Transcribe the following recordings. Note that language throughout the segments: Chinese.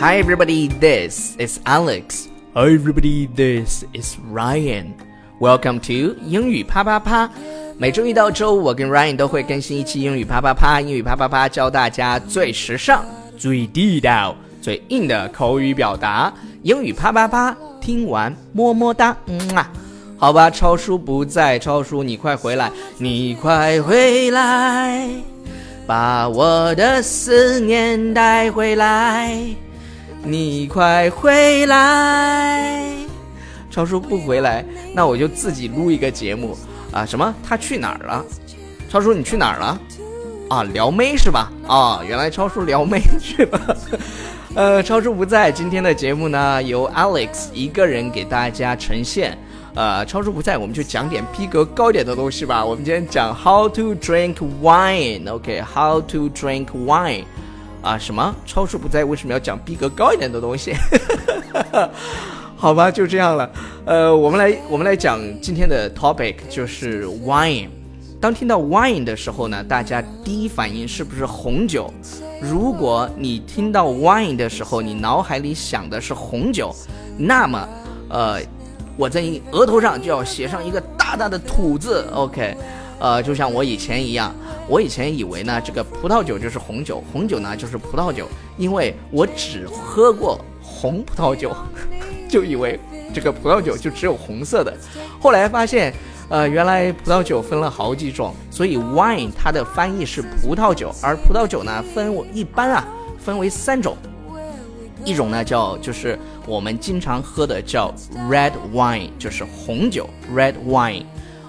Hi everybody, this is Alex. Hi everybody, this is Ryan. Welcome to 英语啪啪啪。每周一到周五，我跟 Ryan 都会更新一期英语啪啪啪。英语啪啪啪教大家最时尚、最地道、最硬的口语表达。英语啪啪啪，听完么么哒，嗯啊。好吧，超叔不在，超叔你快回来，你快回来，把我的思念带回来。你快回来！超叔不回来，那我就自己录一个节目啊！什么？他去哪儿了？超叔，你去哪儿了？啊，撩妹是吧？啊，原来超叔撩妹去了。呃，超叔不在，今天的节目呢由 Alex 一个人给大家呈现。呃，超叔不在，我们就讲点逼格高点的东西吧。我们今天讲 How to drink wine，OK？How to drink wine。啊，什么？超叔不在，为什么要讲逼格高一点的东西？好吧，就这样了。呃，我们来，我们来讲今天的 topic，就是 wine。当听到 wine 的时候呢，大家第一反应是不是红酒？如果你听到 wine 的时候，你脑海里想的是红酒，那么，呃，我在你额头上就要写上一个大大的土字。OK，呃，就像我以前一样。我以前以为呢，这个葡萄酒就是红酒，红酒呢就是葡萄酒，因为我只喝过红葡萄酒，就以为这个葡萄酒就只有红色的。后来发现，呃，原来葡萄酒分了好几种，所以 wine 它的翻译是葡萄酒，而葡萄酒呢分我一般啊分为三种，一种呢叫就是我们经常喝的叫 red wine，就是红酒 red wine。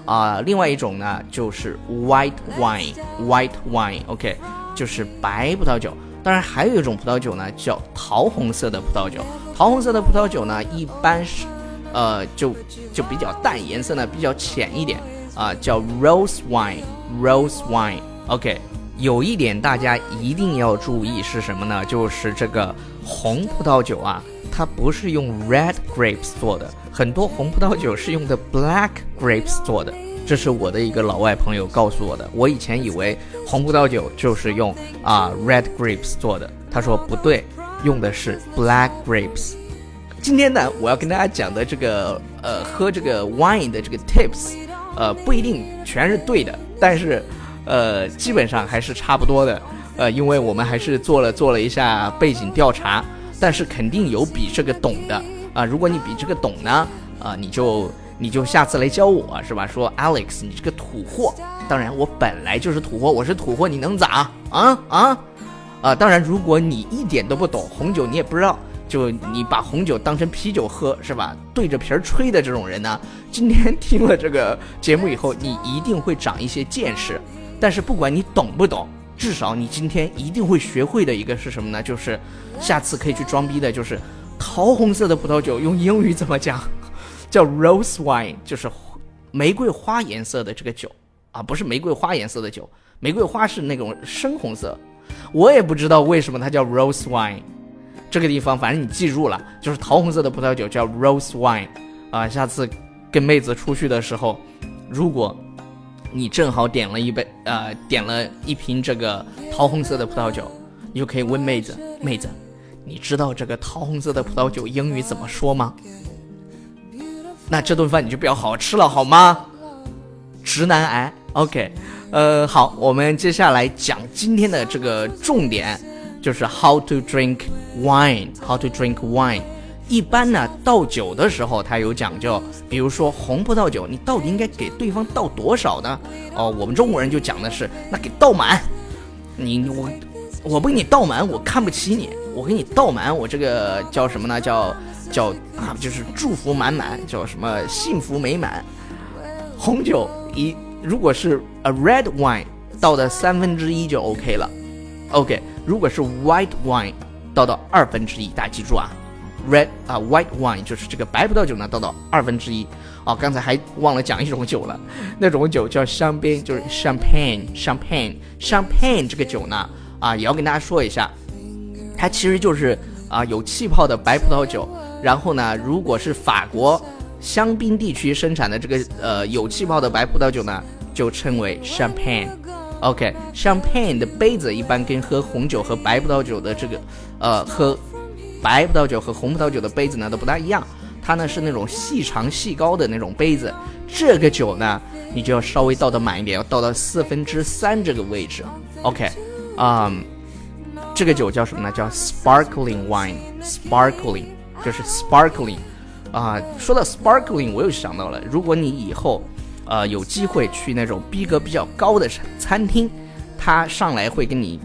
啊，另外一种呢就是 white wine，white wine，OK，就是白葡萄酒。当然还有一种葡萄酒呢叫桃红色的葡萄酒。桃红色的葡萄酒呢一般是，呃，就就比较淡，颜色呢比较浅一点啊，叫 rose wine，rose wine，OK。有一点大家一定要注意是什么呢？就是这个红葡萄酒啊，它不是用 red grapes 做的。很多红葡萄酒是用的 black grapes 做的，这是我的一个老外朋友告诉我的。我以前以为红葡萄酒就是用啊 red grapes 做的，他说不对，用的是 black grapes。今天呢，我要跟大家讲的这个呃喝这个 wine 的这个 tips，呃不一定全是对的，但是呃基本上还是差不多的。呃，因为我们还是做了做了一下背景调查，但是肯定有比这个懂的。啊，如果你比这个懂呢，啊，你就你就下次来教我是吧？说 Alex，你这个土货。当然，我本来就是土货，我是土货，你能咋啊啊？啊，当然，如果你一点都不懂红酒，你也不知道，就你把红酒当成啤酒喝是吧？对着瓶儿吹的这种人呢，今天听了这个节目以后，你一定会长一些见识。但是不管你懂不懂，至少你今天一定会学会的一个是什么呢？就是下次可以去装逼的，就是。桃红色的葡萄酒用英语怎么讲？叫 rose wine，就是玫瑰花颜色的这个酒啊，不是玫瑰花颜色的酒，玫瑰花是那种深红色。我也不知道为什么它叫 rose wine。这个地方反正你记住了，就是桃红色的葡萄酒叫 rose wine 啊。下次跟妹子出去的时候，如果你正好点了一杯呃，点了一瓶这个桃红色的葡萄酒，你就可以问妹子，妹子。你知道这个桃红色的葡萄酒英语怎么说吗？那这顿饭你就不要好好吃了，好吗？直男癌，OK，呃，好，我们接下来讲今天的这个重点，就是 How to drink wine，How to drink wine。一般呢，倒酒的时候它有讲究，比如说红葡萄酒，你到底应该给对方倒多少呢？哦，我们中国人就讲的是，那给倒满。你我我不给你倒满，我看不起你。我给你倒满，我这个叫什么呢？叫叫啊，就是祝福满满，叫什么幸福美满。红酒一如果是 a red wine 倒的三分之一就 OK 了。OK，如果是 white wine 倒到二分之一，大家记住啊，red 啊 white wine 就是这个白葡萄酒呢倒到二分之一。哦，刚才还忘了讲一种酒了，那种酒叫香槟，就是 champagne，champagne，champagne 这个酒呢啊也要跟大家说一下。它其实就是啊有气泡的白葡萄酒，然后呢，如果是法国香槟地区生产的这个呃有气泡的白葡萄酒呢，就称为 champagne。OK，champagne 的杯子一般跟喝红酒和白葡萄酒的这个呃喝白葡萄酒和红葡萄酒的杯子呢都不大一样，它呢是那种细长细高的那种杯子。这个酒呢，你就要稍微倒的满一点，要倒到四分之三这个位置。OK，啊，这个酒叫什么呢？叫 sparkling wine，sparkling 就是 sparkling。啊，说到 sparkling，我又想到了，如果你以后，呃，有机会去那种逼格比较高的餐厅，他上来会跟你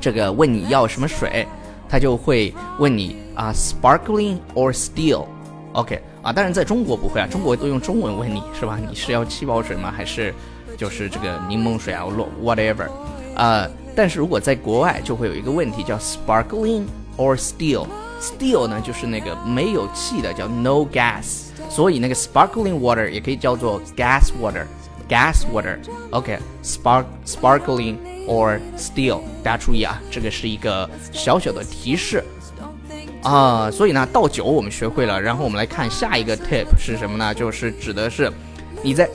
这个问你要什么水，他就会问你啊，sparkling or still？OK，啊，当然在中国不会啊，中国都用中文问你是吧？你是要气泡水吗？还是就是这个柠檬水啊，whatever？啊，但是如果在国外就会有一个问题叫 sparkling or still？Still 呢，就是那个没有气的，叫 no gas，所以那个 sparkling water 也可以叫做 gas water，gas water。OK，spark sparkling or still，大家注意啊，这个是一个小小的提示啊。所以呢，倒酒我们学会了，然后我们来看下一个 tip 是什么呢？就是指的是你在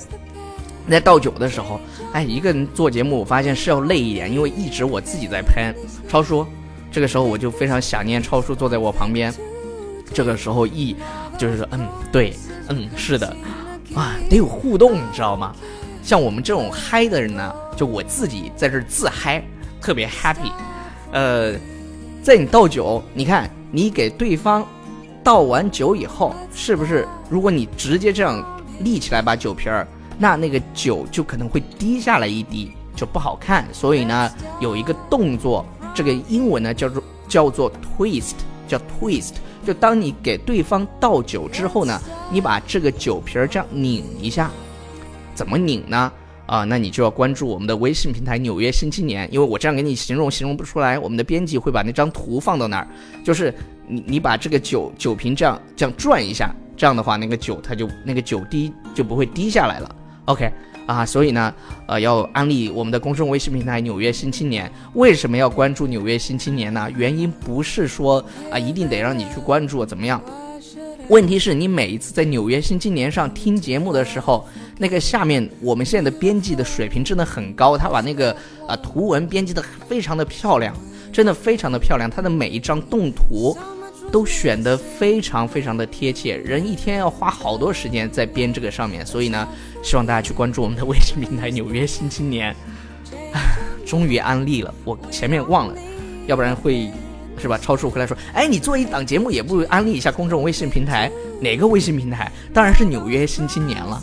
在倒酒的时候，哎，一个人做节目，我发现是要累一点，因为一直我自己在喷，超叔。这个时候我就非常想念超叔坐在我旁边，这个时候一就是说，嗯，对，嗯，是的，啊，得有互动，你知道吗？像我们这种嗨的人呢，就我自己在这自嗨，特别 happy。呃，在你倒酒，你看你给对方倒完酒以后，是不是？如果你直接这样立起来把酒瓶儿，那那个酒就可能会滴下来一滴，就不好看。所以呢，有一个动作。这个英文呢叫做叫做 twist，叫 twist，就当你给对方倒酒之后呢，你把这个酒瓶儿这样拧一下，怎么拧呢？啊，那你就要关注我们的微信平台《纽约新青年》，因为我这样给你形容形容不出来，我们的编辑会把那张图放到那儿，就是你你把这个酒酒瓶这样这样转一下，这样的话那个酒它就那个酒滴就不会滴下来了。OK。啊，所以呢，呃，要安利我们的公众微信平台《纽约新青年》。为什么要关注《纽约新青年》呢？原因不是说啊，一定得让你去关注怎么样？问题是你每一次在《纽约新青年》上听节目的时候，那个下面我们现在的编辑的水平真的很高，他把那个啊图文编辑的非常的漂亮，真的非常的漂亮，他的每一张动图。都选得非常非常的贴切，人一天要花好多时间在编这个上面，所以呢，希望大家去关注我们的微信平台《纽约新青年》。终于安利了，我前面忘了，要不然会是吧？超叔回来说，哎，你做一档节目也不安利一下公众微信平台？哪个微信平台？当然是《纽约新青年》了。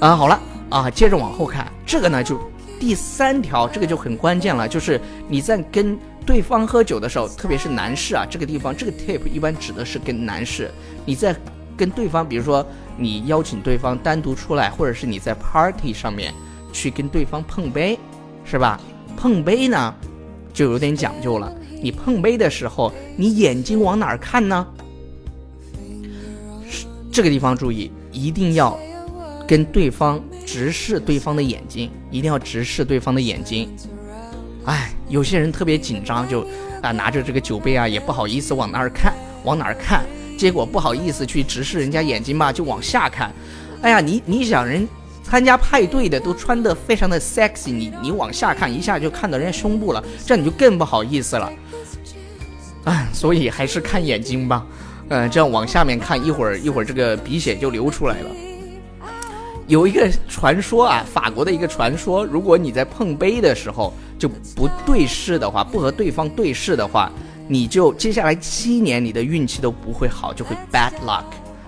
啊，好了啊，接着往后看，这个呢就第三条，这个就很关键了，就是你在跟。对方喝酒的时候，特别是男士啊，这个地方这个 tip 一般指的是跟男士。你在跟对方，比如说你邀请对方单独出来，或者是你在 party 上面去跟对方碰杯，是吧？碰杯呢就有点讲究了。你碰杯的时候，你眼睛往哪儿看呢？这个地方注意，一定要跟对方直视对方的眼睛，一定要直视对方的眼睛。哎，有些人特别紧张，就啊拿着这个酒杯啊，也不好意思往那儿看，往哪儿看？结果不好意思去直视人家眼睛嘛，就往下看。哎呀，你你想人参加派对的都穿的非常的 sexy，你你往下看一下就看到人家胸部了，这样你就更不好意思了。哎，所以还是看眼睛吧。嗯，这样往下面看一会儿，一会儿这个鼻血就流出来了。有一个传说啊，法国的一个传说，如果你在碰杯的时候。就不对视的话，不和对方对视的话，你就接下来七年你的运气都不会好，就会 bad luck。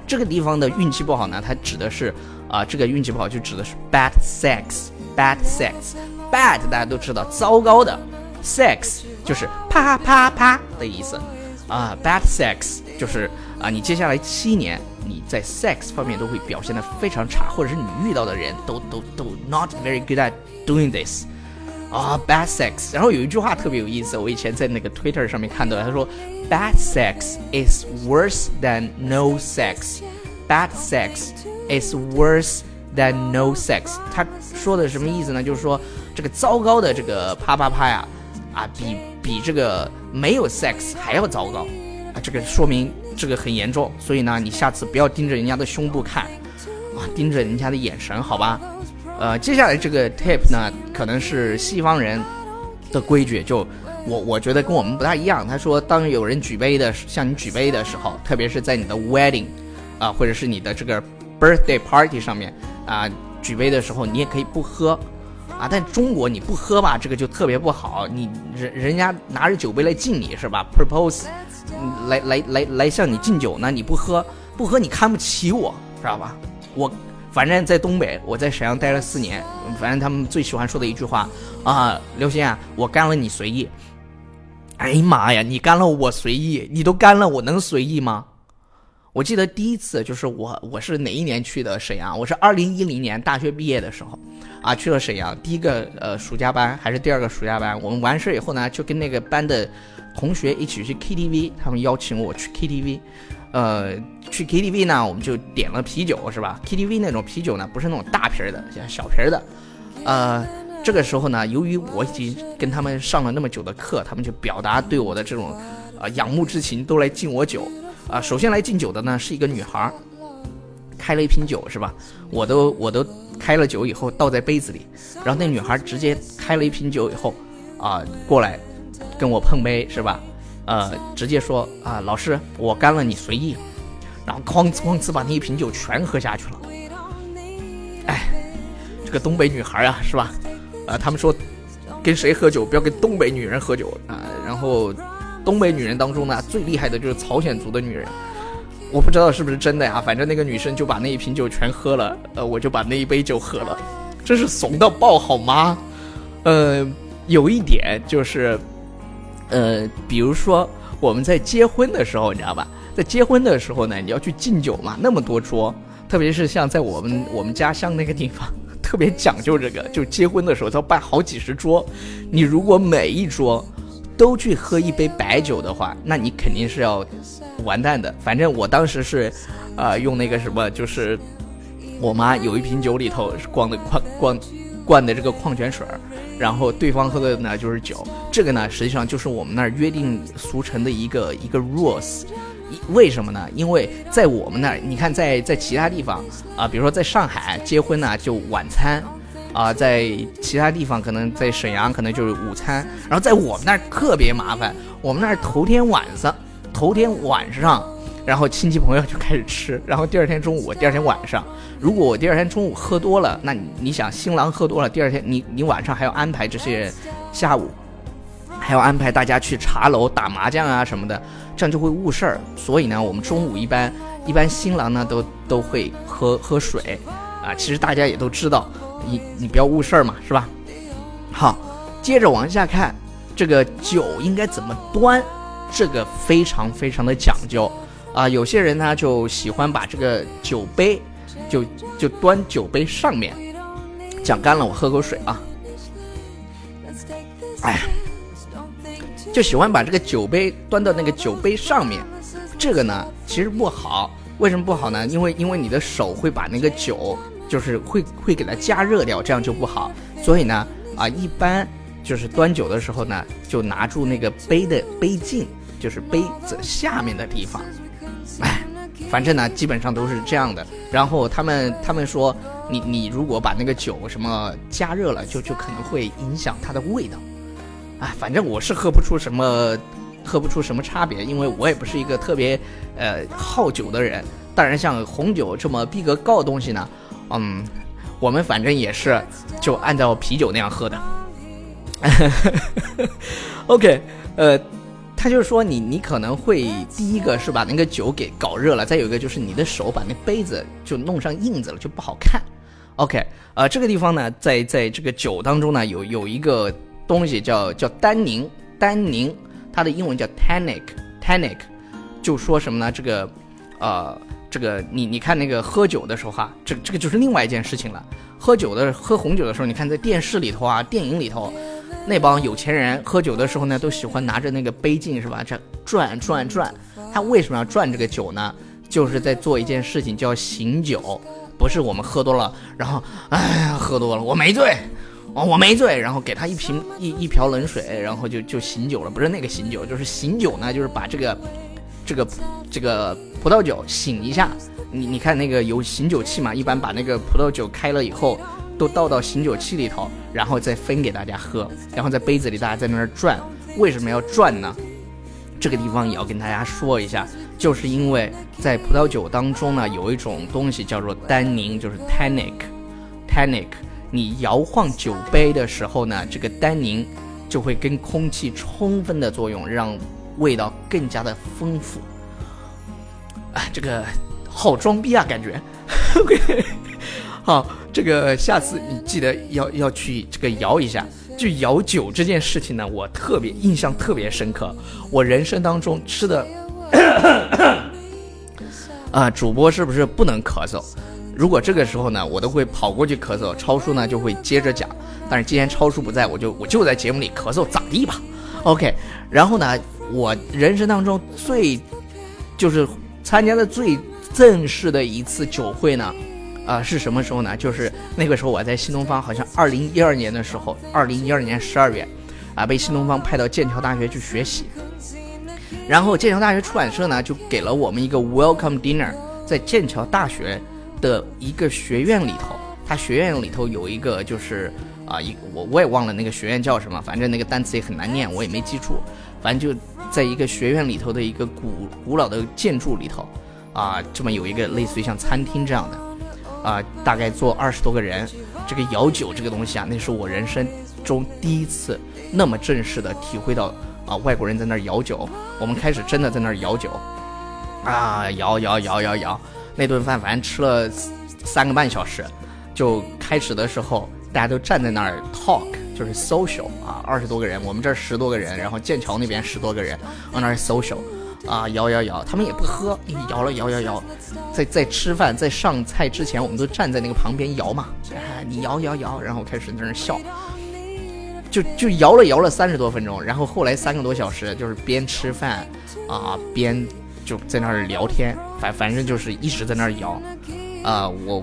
这个地方的运气不好呢，它指的是啊，这个运气不好就指的是 bad sex，bad sex，bad 大家都知道糟糕的，sex 就是啪啪啪的意思啊，bad sex 就是啊，你接下来七年你在 sex 方面都会表现的非常差，或者是你遇到的人都都都 not very good at doing this。啊，bad sex。然后有一句话特别有意思，我以前在那个 Twitter 上面看到，他说，bad sex is worse than no sex。bad sex is worse than no sex。他说的什么意思呢？就是说这个糟糕的这个啪啪啪呀，啊，比比这个没有 sex 还要糟糕啊。这个说明这个很严重，所以呢，你下次不要盯着人家的胸部看，啊，盯着人家的眼神，好吧？呃，接下来这个 tip 呢，可能是西方人的规矩，就我我觉得跟我们不太一样。他说，当有人举杯的向你举杯的时候，特别是在你的 wedding 啊，或者是你的这个 birthday party 上面啊，举杯的时候，你也可以不喝啊。但中国你不喝吧，这个就特别不好。你人人家拿着酒杯来敬你是吧？propose 来来来来向你敬酒呢，你不喝不喝，你看不起我，知道吧？我。反正，在东北，我在沈阳待了四年。反正他们最喜欢说的一句话啊，刘鑫啊，我干了你随意。哎呀妈呀，你干了我随意，你都干了，我能随意吗？我记得第一次就是我，我是哪一年去的沈阳？我是二零一零年大学毕业的时候啊，去了沈阳。第一个呃暑假班还是第二个暑假班？我们完事以后呢，就跟那个班的同学一起去 KTV，他们邀请我去 KTV。呃，去 KTV 呢，我们就点了啤酒，是吧？KTV 那种啤酒呢，不是那种大瓶的，像小瓶的。呃，这个时候呢，由于我已经跟他们上了那么久的课，他们就表达对我的这种啊仰慕之情，都来敬我酒。啊，首先来敬酒的呢是一个女孩，开了一瓶酒，是吧？我都我都开了酒以后倒在杯子里，然后那女孩直接开了一瓶酒以后，啊，过来跟我碰杯，是吧？呃，直接说啊，老师，我干了，你随意。然后哐哧哐哧把那一瓶酒全喝下去了。哎，这个东北女孩啊，是吧？啊，他们说跟谁喝酒不要跟东北女人喝酒啊。然后东北女人当中呢，最厉害的就是朝鲜族的女人。我不知道是不是真的呀，反正那个女生就把那一瓶酒全喝了。呃，我就把那一杯酒喝了，真是怂到爆，好吗？呃，有一点就是。呃，比如说我们在结婚的时候，你知道吧？在结婚的时候呢，你要去敬酒嘛，那么多桌，特别是像在我们我们家乡那个地方，特别讲究这个，就结婚的时候要办好几十桌。你如果每一桌都去喝一杯白酒的话，那你肯定是要完蛋的。反正我当时是，啊，用那个什么，就是我妈有一瓶酒里头是灌的灌灌灌的这个矿泉水。然后对方喝的呢就是酒，这个呢实际上就是我们那儿约定俗成的一个一个 rules，为什么呢？因为在我们那儿，你看在在其他地方啊，比如说在上海结婚呢就晚餐，啊，在其他地方可能在沈阳可能就是午餐，然后在我们那儿特别麻烦，我们那儿头天晚上，头天晚上。然后亲戚朋友就开始吃，然后第二天中午，第二天晚上，如果我第二天中午喝多了，那你想新郎喝多了，第二天你你晚上还要安排这些下午，还要安排大家去茶楼打麻将啊什么的，这样就会误事儿。所以呢，我们中午一般一般新郎呢都都会喝喝水啊。其实大家也都知道，你你不要误事儿嘛，是吧？好，接着往下看，这个酒应该怎么端，这个非常非常的讲究。啊，有些人呢就喜欢把这个酒杯，就就端酒杯上面，讲干了，我喝口水啊。哎，就喜欢把这个酒杯端到那个酒杯上面，这个呢其实不好。为什么不好呢？因为因为你的手会把那个酒，就是会会给它加热掉，这样就不好。所以呢，啊，一般就是端酒的时候呢，就拿住那个杯的杯颈，就是杯子下面的地方。哎，反正呢，基本上都是这样的。然后他们他们说，你你如果把那个酒什么加热了，就就可能会影响它的味道。啊，反正我是喝不出什么，喝不出什么差别，因为我也不是一个特别呃好酒的人。当然，像红酒这么逼格高的东西呢，嗯，我们反正也是就按照啤酒那样喝的。OK，呃。他就是说，你你可能会第一个是把那个酒给搞热了，再有一个就是你的手把那杯子就弄上印子了，就不好看。OK，呃，这个地方呢，在在这个酒当中呢，有有一个东西叫叫单宁，单宁，它的英文叫 tannic，tannic，就说什么呢？这个，呃，这个你你看那个喝酒的时候哈，这这个就是另外一件事情了。喝酒的喝红酒的时候，你看在电视里头啊，电影里头。那帮有钱人喝酒的时候呢，都喜欢拿着那个杯镜，是吧？这转转转，他为什么要转这个酒呢？就是在做一件事情，叫醒酒。不是我们喝多了，然后哎呀，喝多了，我没醉，哦，我没醉，然后给他一瓶一一瓢冷水，然后就就醒酒了。不是那个醒酒，就是醒酒呢，就是把这个这个这个葡萄酒醒一下。你你看那个有醒酒器嘛，一般把那个葡萄酒开了以后。都倒到醒酒器里头，然后再分给大家喝，然后在杯子里大家在那儿转，为什么要转呢？这个地方也要跟大家说一下，就是因为在葡萄酒当中呢，有一种东西叫做单宁，就是 tannic，tannic。你摇晃酒杯的时候呢，这个单宁就会跟空气充分的作用，让味道更加的丰富。啊，这个好装逼啊，感觉。OK，好，这个下次你记得要要去这个摇一下。就摇酒这件事情呢，我特别印象特别深刻。我人生当中吃的，啊，主播是不是不能咳嗽？如果这个时候呢，我都会跑过去咳嗽，超叔呢就会接着讲。但是今天超叔不在，我就我就在节目里咳嗽，咋地吧？OK。然后呢，我人生当中最就是参加的最正式的一次酒会呢。啊，是什么时候呢？就是那个时候我在新东方，好像二零一二年的时候，二零一二年十二月，啊，被新东方派到剑桥大学去学习。然后剑桥大学出版社呢，就给了我们一个 welcome dinner，在剑桥大学的一个学院里头，它学院里头有一个就是啊，一我我也忘了那个学院叫什么，反正那个单词也很难念，我也没记住。反正就在一个学院里头的一个古古老的建筑里头，啊，这么有一个类似于像餐厅这样的。啊，大概坐二十多个人，这个摇酒这个东西啊，那是我人生中第一次那么正式的体会到啊，外国人在那儿摇酒。我们开始真的在那儿摇酒，啊，摇摇摇摇摇，那顿饭反正吃了三个半小时。就开始的时候，大家都站在那儿 talk，就是 social 啊，二十多个人，我们这儿十多个人，然后剑桥那边十多个人，往那儿 social。啊，摇摇摇，他们也不喝，摇了摇摇摇，在在吃饭在上菜之前，我们都站在那个旁边摇嘛，啊，你摇摇摇，然后开始在那儿笑，就就摇了摇了三十多分钟，然后后来三个多小时就是边吃饭啊边就在那儿聊天，反反正就是一直在那儿摇，啊，我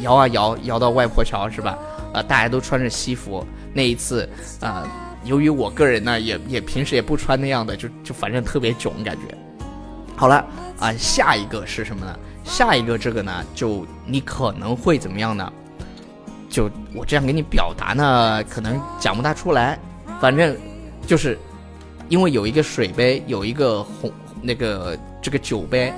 摇啊摇摇到外婆桥是吧？啊，大家都穿着西服，那一次啊。由于我个人呢，也也平时也不穿那样的，就就反正特别囧感觉。好了啊，下一个是什么呢？下一个这个呢，就你可能会怎么样呢？就我这样给你表达呢，可能讲不大出来。反正就是因为有一个水杯，有一个红那个这个酒杯，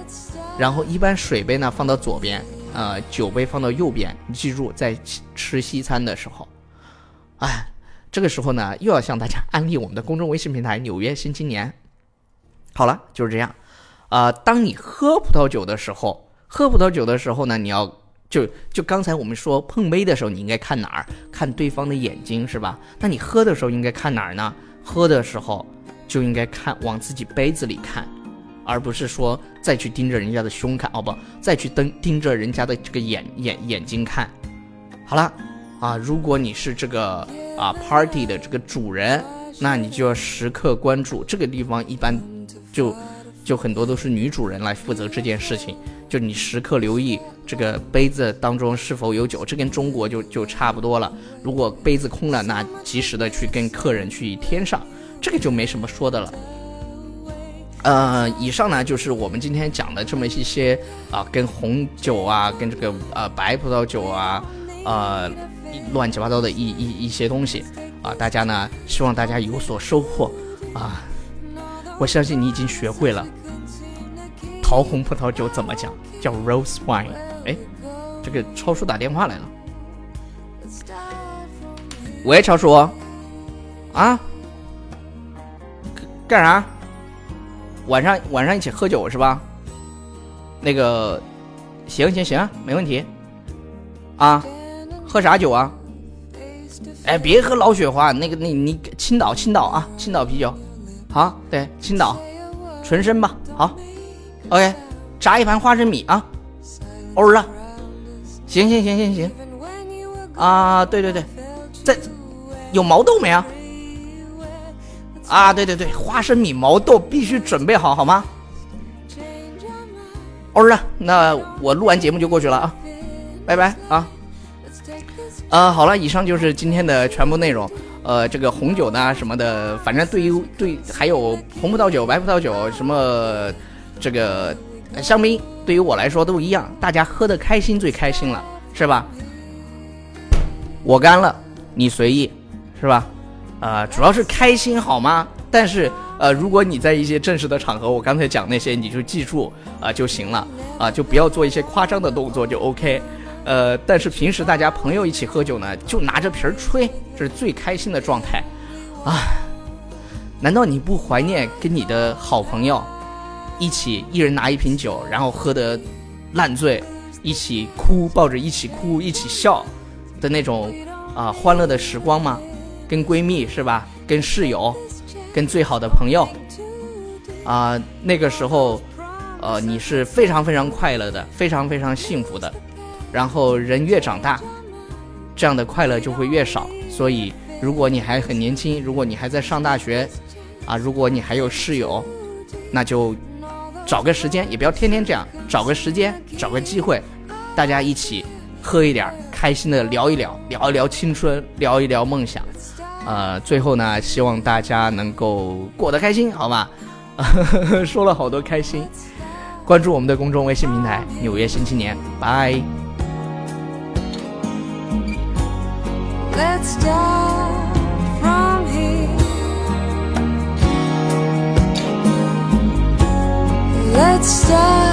然后一般水杯呢放到左边，呃，酒杯放到右边。你记住，在吃西餐的时候，哎。这个时候呢，又要向大家 安利我们的公众微信平台《纽约新青年》。好了，就是这样。啊，当你喝葡萄酒的时候，喝葡萄酒的时候呢，你要就就刚才我们说碰杯的时候，你应该看哪儿？看对方的眼睛是吧？那你喝的时候应该看哪儿呢？喝的时候就应该看往自己杯子里看，而不是说再去盯着人家的胸看哦不，再去盯盯着人家的这个眼眼眼睛看。好了，啊，如果你是这个。啊，party 的这个主人，那你就要时刻关注这个地方，一般就就很多都是女主人来负责这件事情，就你时刻留意这个杯子当中是否有酒，这跟中国就就差不多了。如果杯子空了，那及时的去跟客人去添上，这个就没什么说的了。呃，以上呢就是我们今天讲的这么一些啊，跟红酒啊，跟这个呃白葡萄酒啊，呃。乱七八糟的一一一些东西啊，大家呢希望大家有所收获啊！我相信你已经学会了桃红葡萄酒怎么讲，叫 rose wine。哎，这个超叔打电话来了，喂，超叔啊，干啥？晚上晚上一起喝酒是吧？那个，行行行，没问题啊。喝啥酒啊？哎，别喝老雪花，那个那你青岛青岛啊，青岛啤酒，好，对，青岛，纯生吧，好，OK，炸一盘花生米啊，欧了，行行行行行，啊，对对对，在有毛豆没啊？啊，对对对，花生米毛豆必须准备好，好吗？欧了，那我录完节目就过去了啊，拜拜啊。呃，好了，以上就是今天的全部内容。呃，这个红酒呢什么的，反正对于对，还有红葡萄酒、白葡萄酒什么，这个香槟，对于我来说都一样，大家喝的开心最开心了，是吧？我干了，你随意，是吧？呃，主要是开心好吗？但是呃，如果你在一些正式的场合，我刚才讲那些，你就记住啊、就行了啊、就不要做一些夸张的动作就 OK。呃，但是平时大家朋友一起喝酒呢，就拿着瓶儿吹，这是最开心的状态啊。难道你不怀念跟你的好朋友一起，一人拿一瓶酒，然后喝得烂醉，一起哭，抱着一起哭，一起笑的那种啊、欢乐的时光吗？跟闺蜜是吧？跟室友，跟最好的朋友啊、那个时候，呃，你是非常非常快乐的，非常非常幸福的。然后人越长大，这样的快乐就会越少。所以，如果你还很年轻，如果你还在上大学，啊，如果你还有室友，那就找个时间，也不要天天这样，找个时间，找个机会，大家一起喝一点，开心的聊一聊，聊一聊青春，聊一聊梦想。呃，最后呢，希望大家能够过得开心，好吧？说了好多开心，关注我们的公众微信平台《纽约新青年》，拜。Let's start